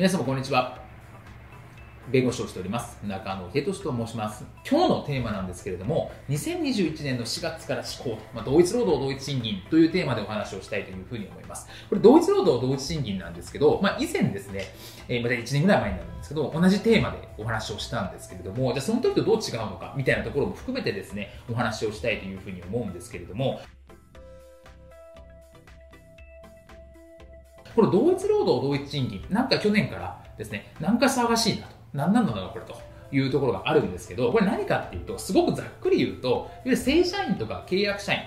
皆様こんにちは。弁護士をしております。中野秀俊と申します。今日のテーマなんですけれども2021年の4月から施行、まあ、同一労働同一賃金というテーマでお話をしたいというふうに思います。これ同一労働同一賃金なんですけど、まあ、以前ですね、えー、また1年ぐらい前になるんですけど同じテーマでお話をしたんですけれどもじゃあその時とどう違うのかみたいなところも含めてですねお話をしたいというふうに思うんですけれどもこれ同一労働同一賃金、なんか去年からですね、なんか騒がしいなと、何なのだろうこれというところがあるんですけど、これ何かっていうと、すごくざっくり言うと、いわゆる正社員とか契約社員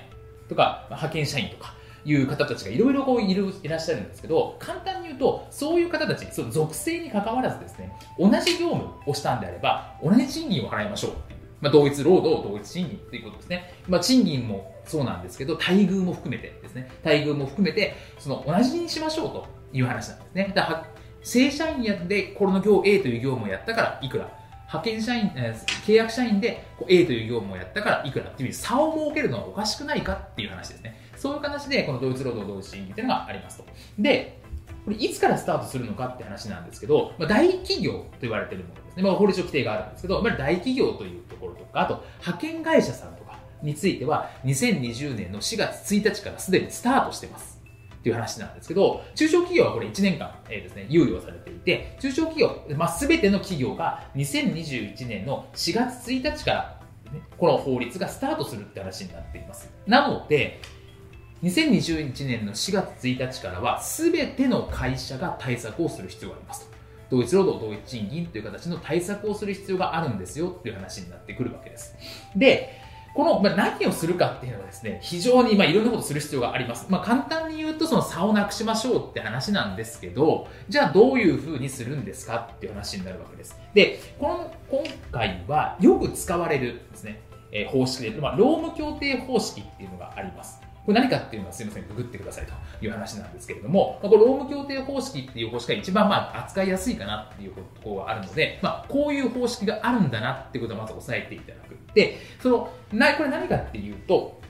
とか派遣社員とかいう方たちがいろいろこういるいらっしゃるんですけど、簡単に言うと、そういう方たち、その属性に関わらずですね、同じ業務をしたんであれば、同じ賃金を払いましょうっていう、まあ、同一労働、同一賃金ということですね。まあ、賃金もそうなんですけど、待遇も含めてですね、待遇も含めて、その同じにしましょうという話なんですね。だから正社員やでこれの業 A という業務をやったからいくら派遣社員、えー、契約社員で A という業務をやったからいくらっていう差を設けるのはおかしくないかっていう話ですね。そういう形でこの同一労働同一賃金っていうのがありますと。で、これいつからスタートするのかって話なんですけど、まあ、大企業と言われてるものですね。まあ、法律上規定があるんですけど、まあ、大企業というところとか、あと派遣会社さんとかについては2020年の4月1日からすでにスタートしてます。っていう話なんですけど、中小企業はこれ1年間、えー、ですね、猶予されていて、中小企業、まあ、全ての企業が2021年の4月1日から、ね、この法律がスタートするって話になっています。なので、2021年の4月1日からは、全ての会社が対策をする必要があります。同一労働同一賃金という形の対策をする必要があるんですよっていう話になってくるわけです。で、この、ま、何をするかっていうのはですね、非常に、まあ、いろんなことする必要があります。まあ、簡単に言うと、その差をなくしましょうって話なんですけど、じゃあどういうふうにするんですかっていう話になるわけです。で、この、今回はよく使われるですね、えー、方式で、まあ、労務協定方式っていうのがあります。これ何かっていうのはすいません、ググってくださいという話なんですけれども、まあ、これ労務協定方式っていう方式が一番まあ扱いやすいかなっていうところがあるので、まあ、こういう方式があるんだなっていうことをまず押さえていただく。で、その、なこれ何かっていうと、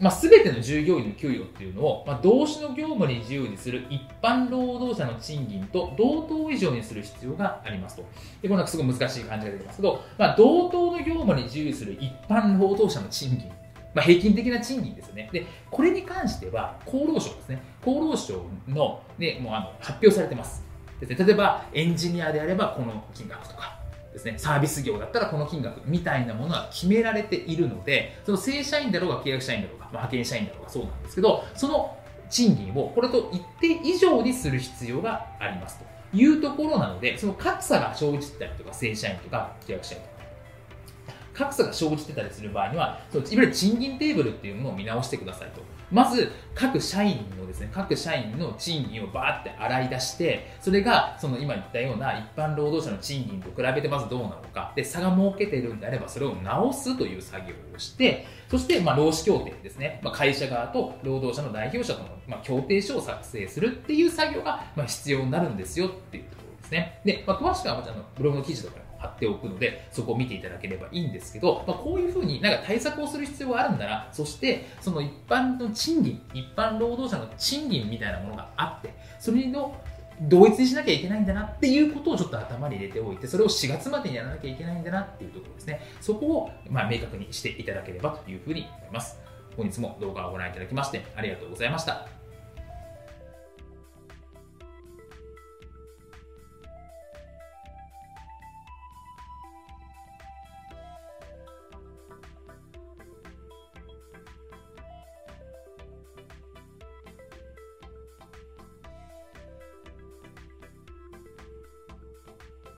まあ、全ての従業員の給与っていうのを、まあ、同種の業務に自由にする一般労働者の賃金と同等以上にする必要がありますと。で、これなんかすごい難しい感じが出てますけど、まあ、同等の業務に自由にする一般労働者の賃金まあ、平均的な賃金ですよね。で、これに関しては、厚労省ですね。厚労省の、ね、もうあの発表されてます。ですね、例えば、エンジニアであればこの金額とか、ですね、サービス業だったらこの金額みたいなものは決められているので、その正社員だろうが契約社員だろうが、まあ、派遣社員だろうがそうなんですけど、その賃金をこれと一定以上にする必要がありますというところなので、その格差が生じたりとか、正社員とか契約社員とか、格差が生じてたりする場合には、そのいわゆる賃金テーブルっていうものを見直してくださいと。まず、各社員のですね、各社員の賃金をバーって洗い出して、それが、その今言ったような一般労働者の賃金と比べてまずどうなのか、で、差が設けてるんであれば、それを直すという作業をして、そして、まあ、労使協定ですね、まあ、会社側と労働者の代表者との、まあ、協定書を作成するっていう作業が、まあ、必要になるんですよっていうところですね。で、まあ、詳しくは、あのブログの記事とか貼っておくので、そこを見ていただければいいんですけど、まあ、こういうふうになんか対策をする必要があるんだな、そしてその一般の賃金、一般労働者の賃金みたいなものがあって、それの同一にしなきゃいけないんだなっていうことをちょっと頭に入れておいて、それを4月までにやらなきゃいけないんだなっていうところですね。そこをま明確にしていただければというふうに思います。本日も動画をご覧いただきましてありがとうございました。